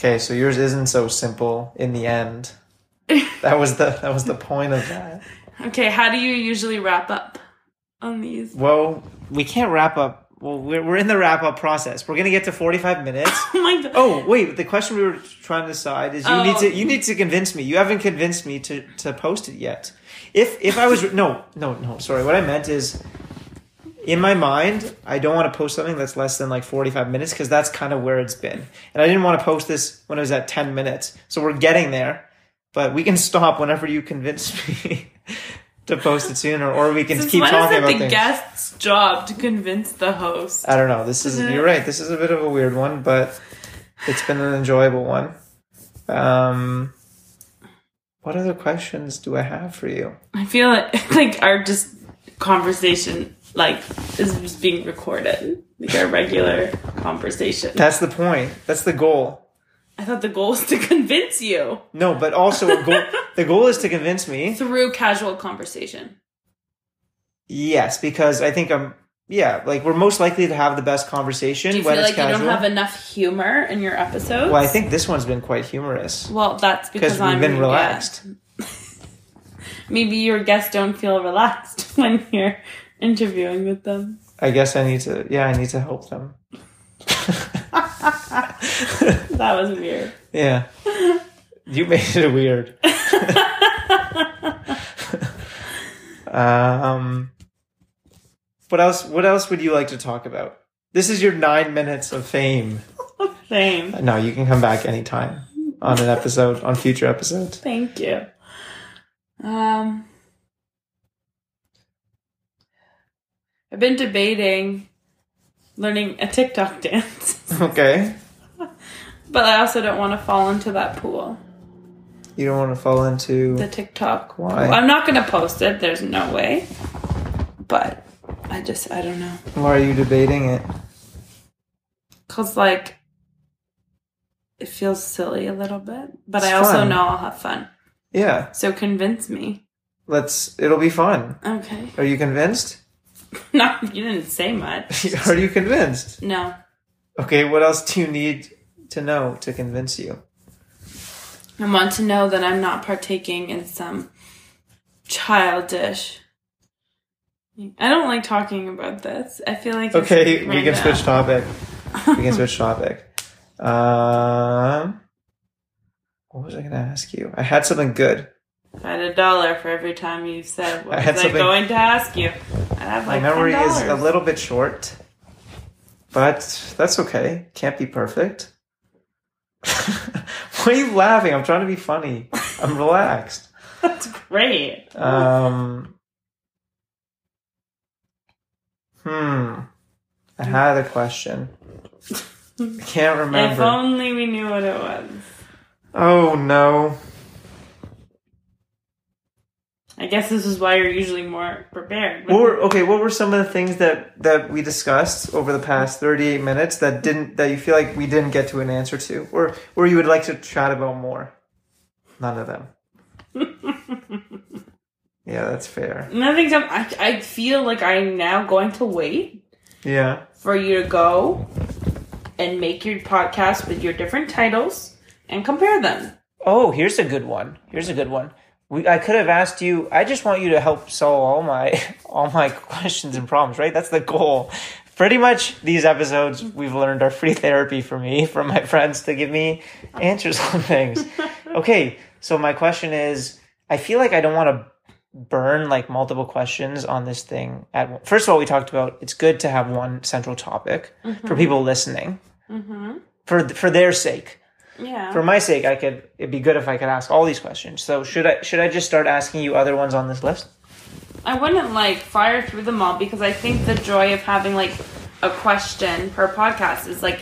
Okay, so yours isn't so simple in the end. That was the that was the point of that. okay, how do you usually wrap up on these? Well, we can't wrap up. Well, we're, we're in the wrap up process. We're gonna get to forty five minutes. Oh my god. Oh wait, the question we were trying to decide is you Oh. need to oh. you need to convince me. You haven't convinced me to to post it yet. If if I was no no no sorry, what I meant is in my mind I don't want to post something that's less than like forty five minutes because that's kind of where it's been, and I didn't want to post this when it was at ten minutes. So we're getting there, but we can stop whenever you convince me to post it sooner, or we can Since keep talking about it the things. guest's job to convince the host? I don't know. This is you're right. This is a bit of a weird one, but it's been an enjoyable one. Um, what other questions do I have for you? I feel like, like our just conversation like is just being recorded, like our regular conversation. That's the point. That's the goal. I thought the goal was to convince you No, but also goal. the goal is to convince me. through casual conversation. Yes, because I think I'm. Yeah, like we're most likely to have the best conversation Do you when feel it's like casual. you don't have enough humor in your episodes? well, I think this one's been quite humorous Well, that's because we've I'm been relaxed. Maybe your guests don't feel relaxed when you're interviewing with them. I guess I need to. Yeah, I need to help them. That was weird. Yeah. You made it weird. um what else what else would you like to talk about? This is your 9 minutes of fame. Same. No, you can come back anytime on an episode, on future episodes. Thank you. Um, I've been debating learning a TikTok dance, Okay. but I also don't want to fall into that pool. You don't want to fall into The TikTok. Why? pool. I'm not going to post it. There's no way. But I just, I don't know. Why are you debating it? Cause like, it feels silly a little bit, but It's I also fun. know I'll have fun. Yeah, So convince me. let's it'll be fun. Okay. Are you convinced? No, you didn't say much. Are you convinced? No. Okay, what else do you need to know to convince you? I want to know that I'm not partaking in some childish. I don't like talking about this. I feel like it's Okay, we can random. switch topic. We can switch topic. Um, what was I going to ask you? I had something good. I had a dollar for every time you said what I was I going to ask you. I'd have My like memory is a little bit short, but that's okay. Can't be perfect. Why are you laughing? I'm trying to be funny. I'm relaxed. That's great. Um, hmm. I had a question. I can't remember. If only we knew what it was. Oh no. I guess this is why you're usually more prepared. What were okay? What were some of the things that that we discussed over the past thirty eight minutes that didn't that you feel like we didn't get to an answer to, or or you would like to chat about more? None of them. yeah, that's fair. And I I, I feel like I'm now going to wait Yeah. for you to go and make your podcast with your different titles and compare them. Oh, here's a good one. Here's a good one. We, I could have asked you. I just want you to help solve all my all my questions and problems. Right? That's the goal. Pretty much, these episodes we've learned are free therapy for me from my friends to give me answers on things. Okay, so my question is: I feel like I don't want to burn like multiple questions on this thing. At first of all, we talked about it's good to have one central topic for people listening Mm-hmm. for for their sake Yeah. for my sake, I could. It'd be good if I could ask all these questions. So should I should I just start asking you other ones on this list? I wouldn't like fire through them all because I think the joy of having like a question per podcast is like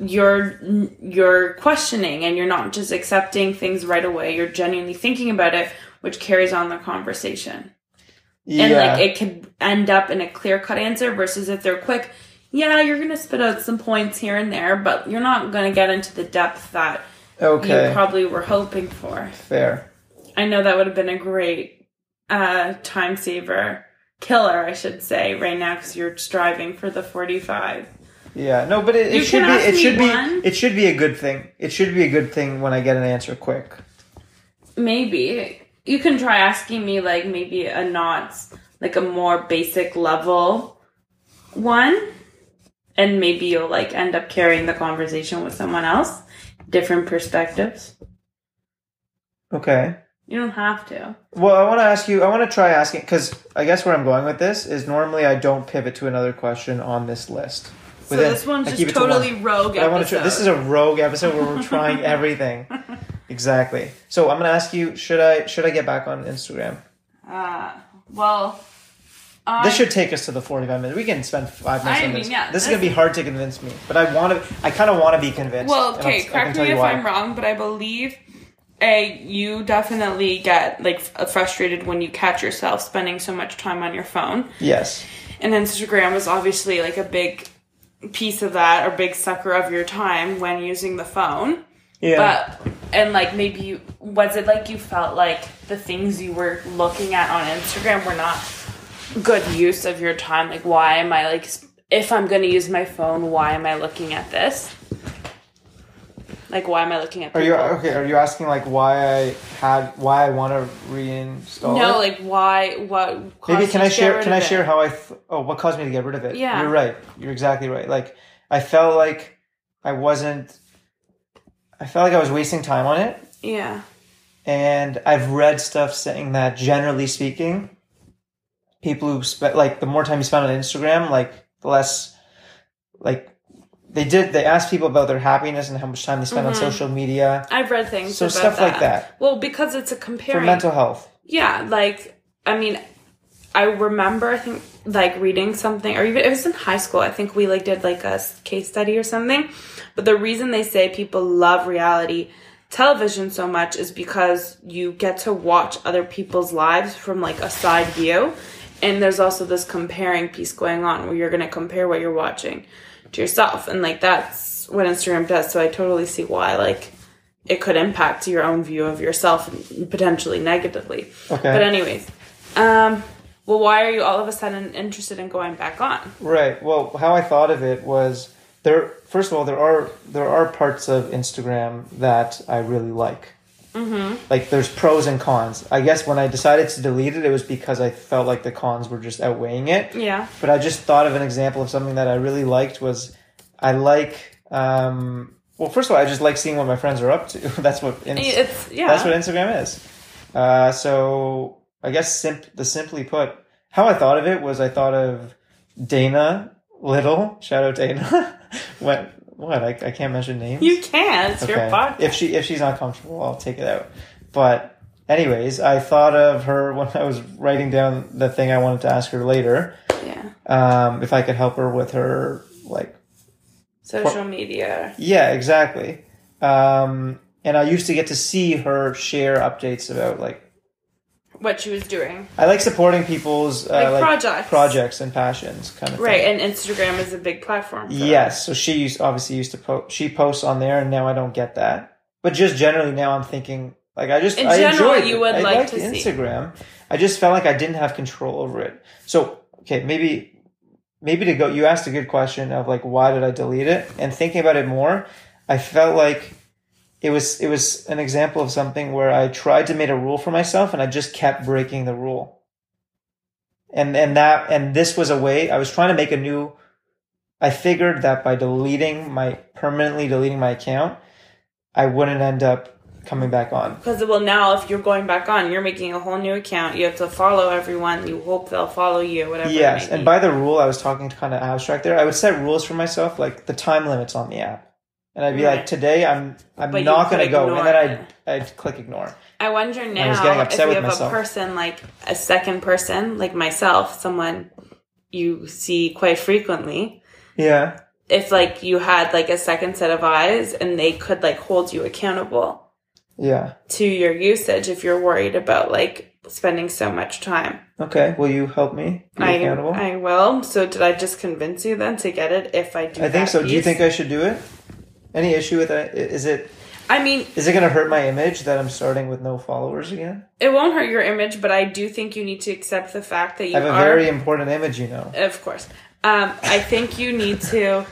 you're you're questioning and you're not just accepting things right away. You're genuinely thinking about it, which carries on the conversation. Yeah. And like it could end up in a clear cut answer versus if they're quick, yeah, you're gonna spit out some points here and there, but you're not gonna get into the depth that okay. you probably were hoping for. Fair. I know that would have been a great uh, time saver, killer, I should say, right now because you're striving for the 45. Yeah. No, but it, it should be. It should be. It should be a good thing. It should be a good thing when I get an answer quick. Maybe you can try asking me like maybe a not like a more basic level one, and maybe you'll like end up carrying the conversation with someone else, different perspectives. Okay. You don't have to. Well, I want to ask you. I want to try asking because I guess where I'm going with this is normally I don't pivot to another question on this list. So Within- this one's I just keep it to one. totally rogue. But I want to try. This is a rogue episode where we're trying everything. Exactly. So I'm gonna ask you: Should I should I get back on Instagram? Uh, well, I, This should take us to the 45 minutes. We can spend five minutes I on mean, this. yeah, this is gonna be hard to convince me, but I want to. I kind of want to be convinced. Well, okay, correct me if why. I'm wrong, but I believe a you definitely get like frustrated when you catch yourself spending so much time on your phone, Yes. and Instagram is obviously like a big piece of that or big sucker of your time when using the phone. Yeah. But and like maybe you was it like you felt like the things you were looking at on Instagram were not good use of your time? Like why am I like if I'm going to use my phone, why am I looking at this? Like why am I looking at Are you okay? Are you asking like why I had why I want to reinstall? no, it? like why what maybe can I share? Can I share how I? Th- oh, what caused me to get rid of it? Yeah. you're right. You're exactly right. Like I felt like I wasn't. I felt like I was wasting time on it, Yeah. and I've read stuff saying that generally speaking, people who spend like the more time you spend on Instagram, like the less, like they did. They asked people about their happiness and how much time they spend on Mm-hmm. social media I've read things So about stuff like that. Well, because it's a for mental health. Yeah, like I mean, I remember I think like reading something, or even it was in high school. I think we like did like a case study or something. But the reason they say people love reality television so much is because you get to watch other people's lives from like a side view, and there's also this comparing piece going on where you're gonna compare what you're watching to yourself, and like that's what Instagram does. So I totally see why like it could impact your own view of yourself potentially negatively. Okay. But anyways, um, well, why are you all of a sudden interested in going back on? Right. Well, how I thought of it was there. First of all, there are there are parts of Instagram that I really like. Mm-hmm. Like there's pros and cons. I guess when I decided to delete it, it was because I felt like the cons were just outweighing it. Yeah. But I just thought of an example of something that I really liked was I like. Um, well, first of all, I just like seeing what my friends are up to. that's what It's yeah. that's what Instagram is. Uh, so I guess simp- the simply put, how I thought of it was I thought of Dana Little. Shout out Dana. what? What? I, I can't mention names. you can. It's your podcast. If she if she's not comfortable, I'll take it out. But anyways, I thought of her when I was writing down the thing I wanted to ask her later. yeah. Um, if I could help her with her like Social media. yeah, exactly. Um, and I used to get to see her share updates about like What she was doing. I like supporting people's uh, Like like, projects. projects and passions, kind of Right. thing. And Instagram is a big platform. For Yes, so she used, obviously used to post. She posts on there, and now I don't get that. But just generally now, I'm thinking like I just In I general, enjoyed you would I like to see. Instagram. I just felt like I didn't have control over it. So okay, maybe maybe to go. You asked a good question of like why did I delete it? And thinking about it more, I felt like it was it was an example of something where I tried to make a rule for myself and I just kept breaking the rule. And and that and this was a way I was trying to make a new I figured that by deleting my permanently deleting my account, I wouldn't end up coming back on. Because well, now if you're going back on, you're making a whole new account. You have to follow everyone. You hope they'll follow you. Whatever. Yes, and by the rule I was talking to kind of abstract there. I would set rules for myself like the time limits on the app. And I'd be Right. like, today I'm I'm But not gonna go, and then. I'd I'd click ignore. I wonder now was getting if you have myself. a person like a second person, like myself, someone you see quite frequently. Yeah. if like you had like a second set of eyes and they could like hold you accountable Yeah. to your usage if you're worried about like spending so much time. Okay. Will you help me be I, accountable? I will. So did I just convince you then to get it if I do? I think so. Do you think I should do it? Any issue with that? Is it I mean, is it going to hurt my image that I'm starting with no followers again? it won't hurt your image, but I do think you need to accept the fact that you I have a are. very important image, you know. Of course. Um, I think you need to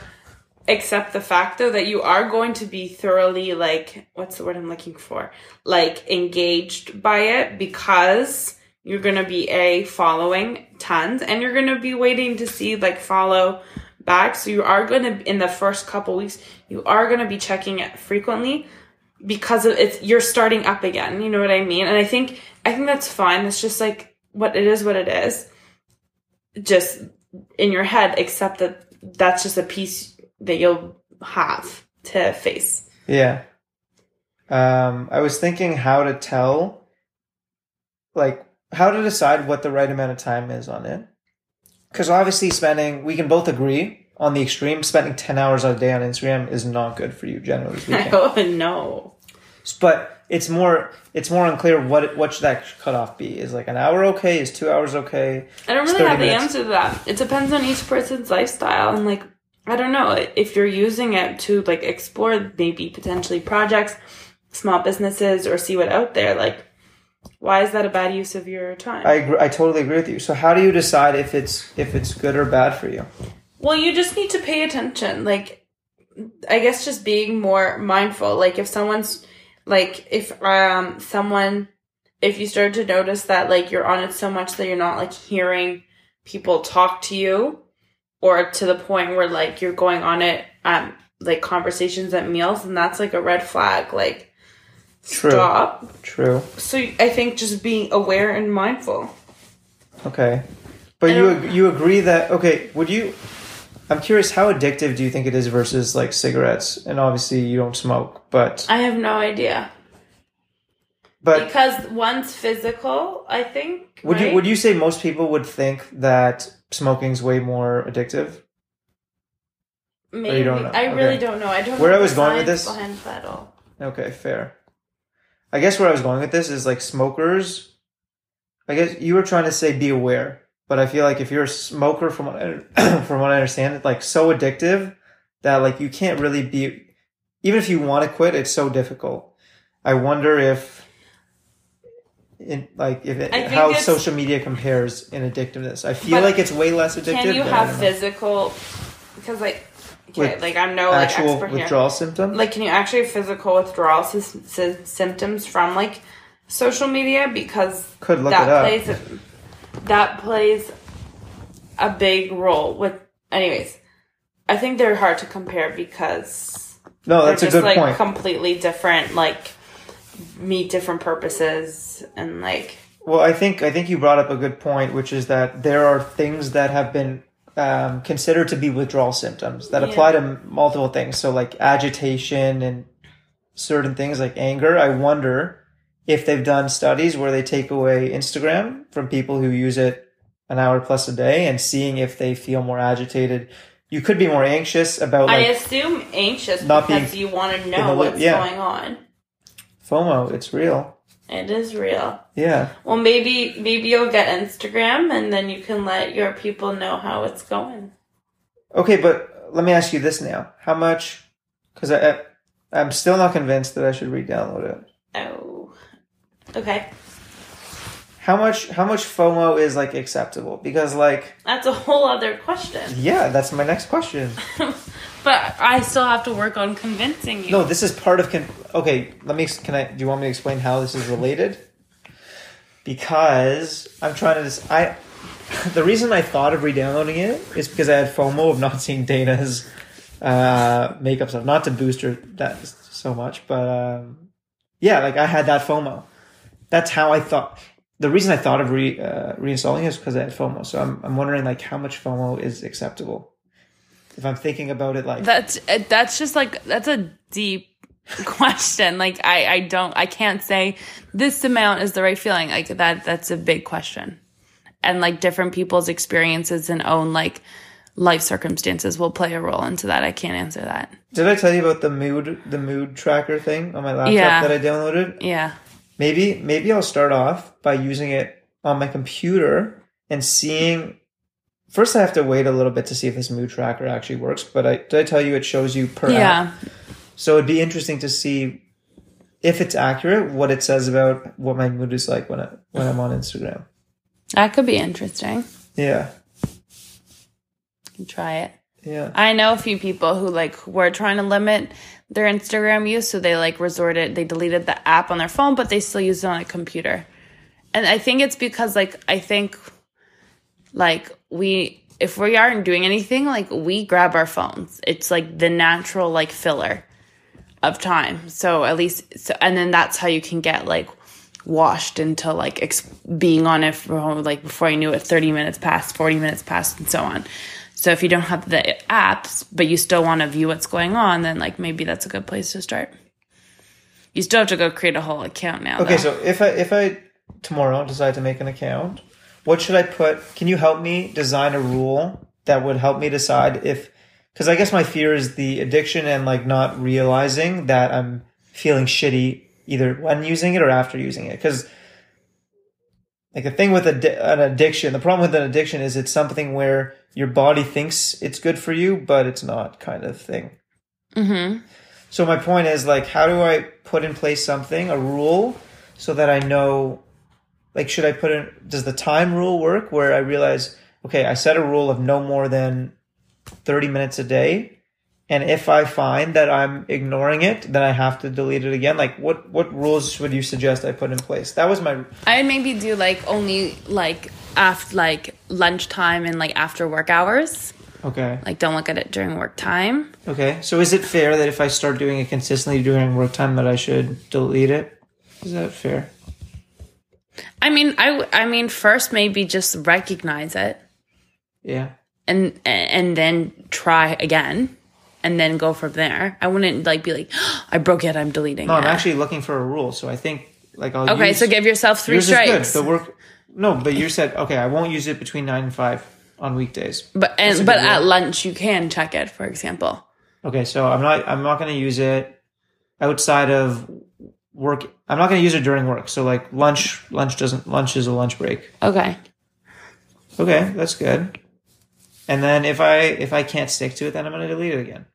accept the fact though that you are going to be thoroughly like what's the word I'm looking for? Like engaged by it because you're gonna be a following tons and you're gonna be waiting to see like follow back. So you are gonna in the first couple weeks, you are gonna be checking it frequently because it's you're starting up again. You know what I mean? And I think I think that's fine. It's just like what it is what it is. Just in your head accept that that's just a piece that you'll have to face. Yeah. Um, I was thinking how to tell, like, how to decide what the right amount of time is on it. Because obviously, spending, we can both agree on the extreme, spending 10 hours a day on Instagram is not good for you, generally speaking. oh no. but it's more, it's more unclear what, what should that cutoff be? Is like an hour okay? Is two hours okay? I don't really 30 have the answer to that. It depends on each person's lifestyle and like I don't know if you're using it to like explore maybe potentially projects, small businesses, or see what out there. Like, why is that a bad use of your time? I, agree, I totally agree with you. So how do you decide if it's, if it's good or bad for you? Well, you just need to pay attention. Like, I guess just being more mindful. Like, if someone's, like, if, um, someone, if you start to notice that, like, you're on it so much that you're not, like, hearing people talk to you, or to the point where, like, you're going on it, um, like, conversations at meals, and that's, like, a red flag. Like, True. stop. True. So I think just being aware and mindful. Okay. But you ag- you agree that okay, would you I'm curious how addictive do you think it is versus like cigarettes? And obviously you don't smoke, but I have no idea. but because one's physical, I think. would you right? would you say most people would think that smoking's way more addictive? Maybe. don't know? I really Okay. don't know. I don't Where know I was going with science this- behind that at all. Okay, fair. I guess where I was going with this is like smokers I guess you were trying to say be aware, but I feel like if you're a smoker from what I, from what I understand, it's like so addictive that like you can't really be even if you want to quit, it's so difficult. I wonder if in like if it, how it's- social media compares in addictiveness. I feel like it's way less addictive. Can you have physical? Because like, okay, With like I'm no like actual expert here. withdrawal symptoms? Like, can you actually have physical withdrawal sys- sy- symptoms from like social media? Because Could look that it up. plays a, that plays a big role with. Anyways, I think they're hard to compare because no, they're that's a just good like point. completely different. Like meet different purposes and like Well, I think I think you brought up a good point, which is that there are things that have been um, considered to be withdrawal symptoms that Yeah. apply to multiple things. So, like agitation and certain things like anger. I wonder if they've done studies where they take away Instagram from people who use it an hour plus a day and seeing if they feel more agitated. You could be more anxious about I assume anxious not because being you want to know what's yeah. going on. FOMO. It's real. It is real. Yeah. Well, maybe maybe you'll get Instagram, and then you can let your people know how it's going. Okay, but let me ask you this now: How much? Because I, I, I'm still not convinced that I should re-download it. Oh, okay. How much? How much FOMO is like acceptable? Because like, That's a whole other question. yeah, that's my next question. but I still have to work on convincing you. No, this is part of. Con- okay, let me. Can I? Do you want me to explain how this is related? Because I'm trying to. I. The reason I thought of re-downloading it is because I had FOMO of not seeing Dana's uh, makeup stuff. Not to boost her that so much, but um, yeah, like I had that FOMO. That's how I thought. The reason I thought of re uh, reinstalling is because I had FOMO. So I'm I'm wondering like how much FOMO is acceptable. If I'm thinking about it like That's uh, that's just like that's a deep question. Like I I don't I can't say this amount is the right feeling. Like that that's a big question. And like different people's experiences and own like life circumstances will play a role into that. I can't answer that. Did I tell you about the mood the mood tracker thing on my laptop Yeah. that I downloaded? Yeah. Maybe maybe I'll start off by using it on my computer and seeing first I have to wait a little bit to see if this mood tracker actually works, but I did I tell you it shows you per app. Yeah. So it'd be interesting to see if it's accurate what it says about what my mood is like when I when I'm on Instagram. That could be interesting. Yeah. You try it. Yeah. I know a few people who like were trying to limit their Instagram use, so they like resorted, they deleted the app on their phone, but they still use it on a computer. And I think it's because like I think like we if we aren't doing anything, like we grab our phones. It's like the natural like filler of time. So at least so and then that's how you can get like washed into like ex- being on it for like before you knew it 30 minutes past 40 minutes past and so on so if you don't have the apps but you still want to view what's going on then like maybe that's a good place to start you still have to go create a whole account now Okay, though. so if I if I tomorrow decide to make an account, what should I put? Can you help me design a rule that would help me decide if because I guess my fear is the addiction and like not realizing that I'm feeling shitty either when using it or after using it because like the thing with an addiction the problem with an addiction is it's something where your body thinks it's good for you but it's not kind of thing mm-hmm. so my point is like, how do I put in place something, a rule, so that I know, like, should I put in? Does the time rule work? Where I realize, okay, I set a rule of no more than thirty minutes a day, and if I find that I'm ignoring it, then I have to delete it again. Like, what what rules would you suggest I put in place? That was my i would maybe do like only like after like lunchtime and like after work hours okay. like don't look at it during work time Okay, so is it fair that if I start doing it consistently during work time, that I should delete it? Is that fair? I mean I I mean first maybe just recognize it Yeah. and and then try again and then go from there i wouldn't like be like i broke it i'm deleting No, it I'm actually looking for a rule. So I think like I'll okay use, so give yourself three strikes. The work no, but you said okay. I won't use it between nine and five on weekdays. but and but rule. at lunch you can check it for example Okay, so I'm not I'm not going to use it outside of work. I'm not going to use it during work. So like lunch lunch doesn't lunch is a lunch break. okay Okay, that's good. And then if I if I can't stick to it, then I'm going to delete it again.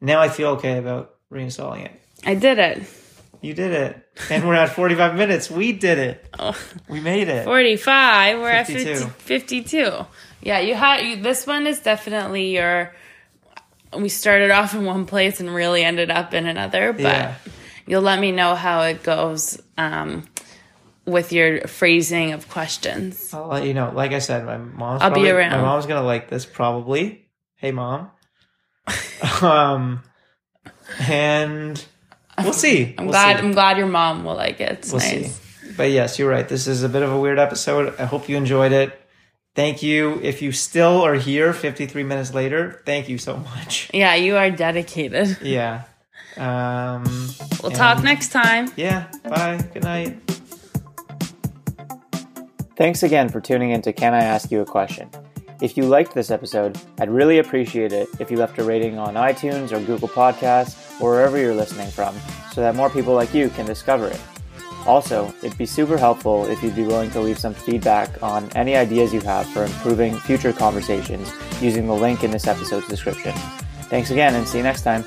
Now I feel okay about reinstalling it. i did it You did it, and we're at 45 minutes. We did it. Oh. We made it. 45 we're 52. at 50, 52 yeah you had you, this one is definitely your we started off in one place and really ended up in another but Yeah. You'll let me know how it goes um, with your phrasing of questions I'll let you know. Like I said, my mom's I'll be around. My mom's gonna like this probably. Hey, mom. um, and we'll see. i'm We'll glad see. i'm glad your mom will like it it's We'll nice see. But yes, you're right. This is a bit of a weird episode. I hope you enjoyed it. Thank you. If you still are here 53 minutes later, thank you so much. yeah you are dedicated Yeah. Um, we'll talk next time Yeah. Bye. Good night. Thanks again for tuning in to Can I Ask You a Question? If you liked this episode, I'd really appreciate it if you left a rating on iTunes or Google Podcasts or wherever you're listening from so that more people like you can discover it. Also, it'd be super helpful if you'd be willing to leave some feedback on any ideas you have for improving future conversations using the link in this episode's description. Thanks again and see you next time.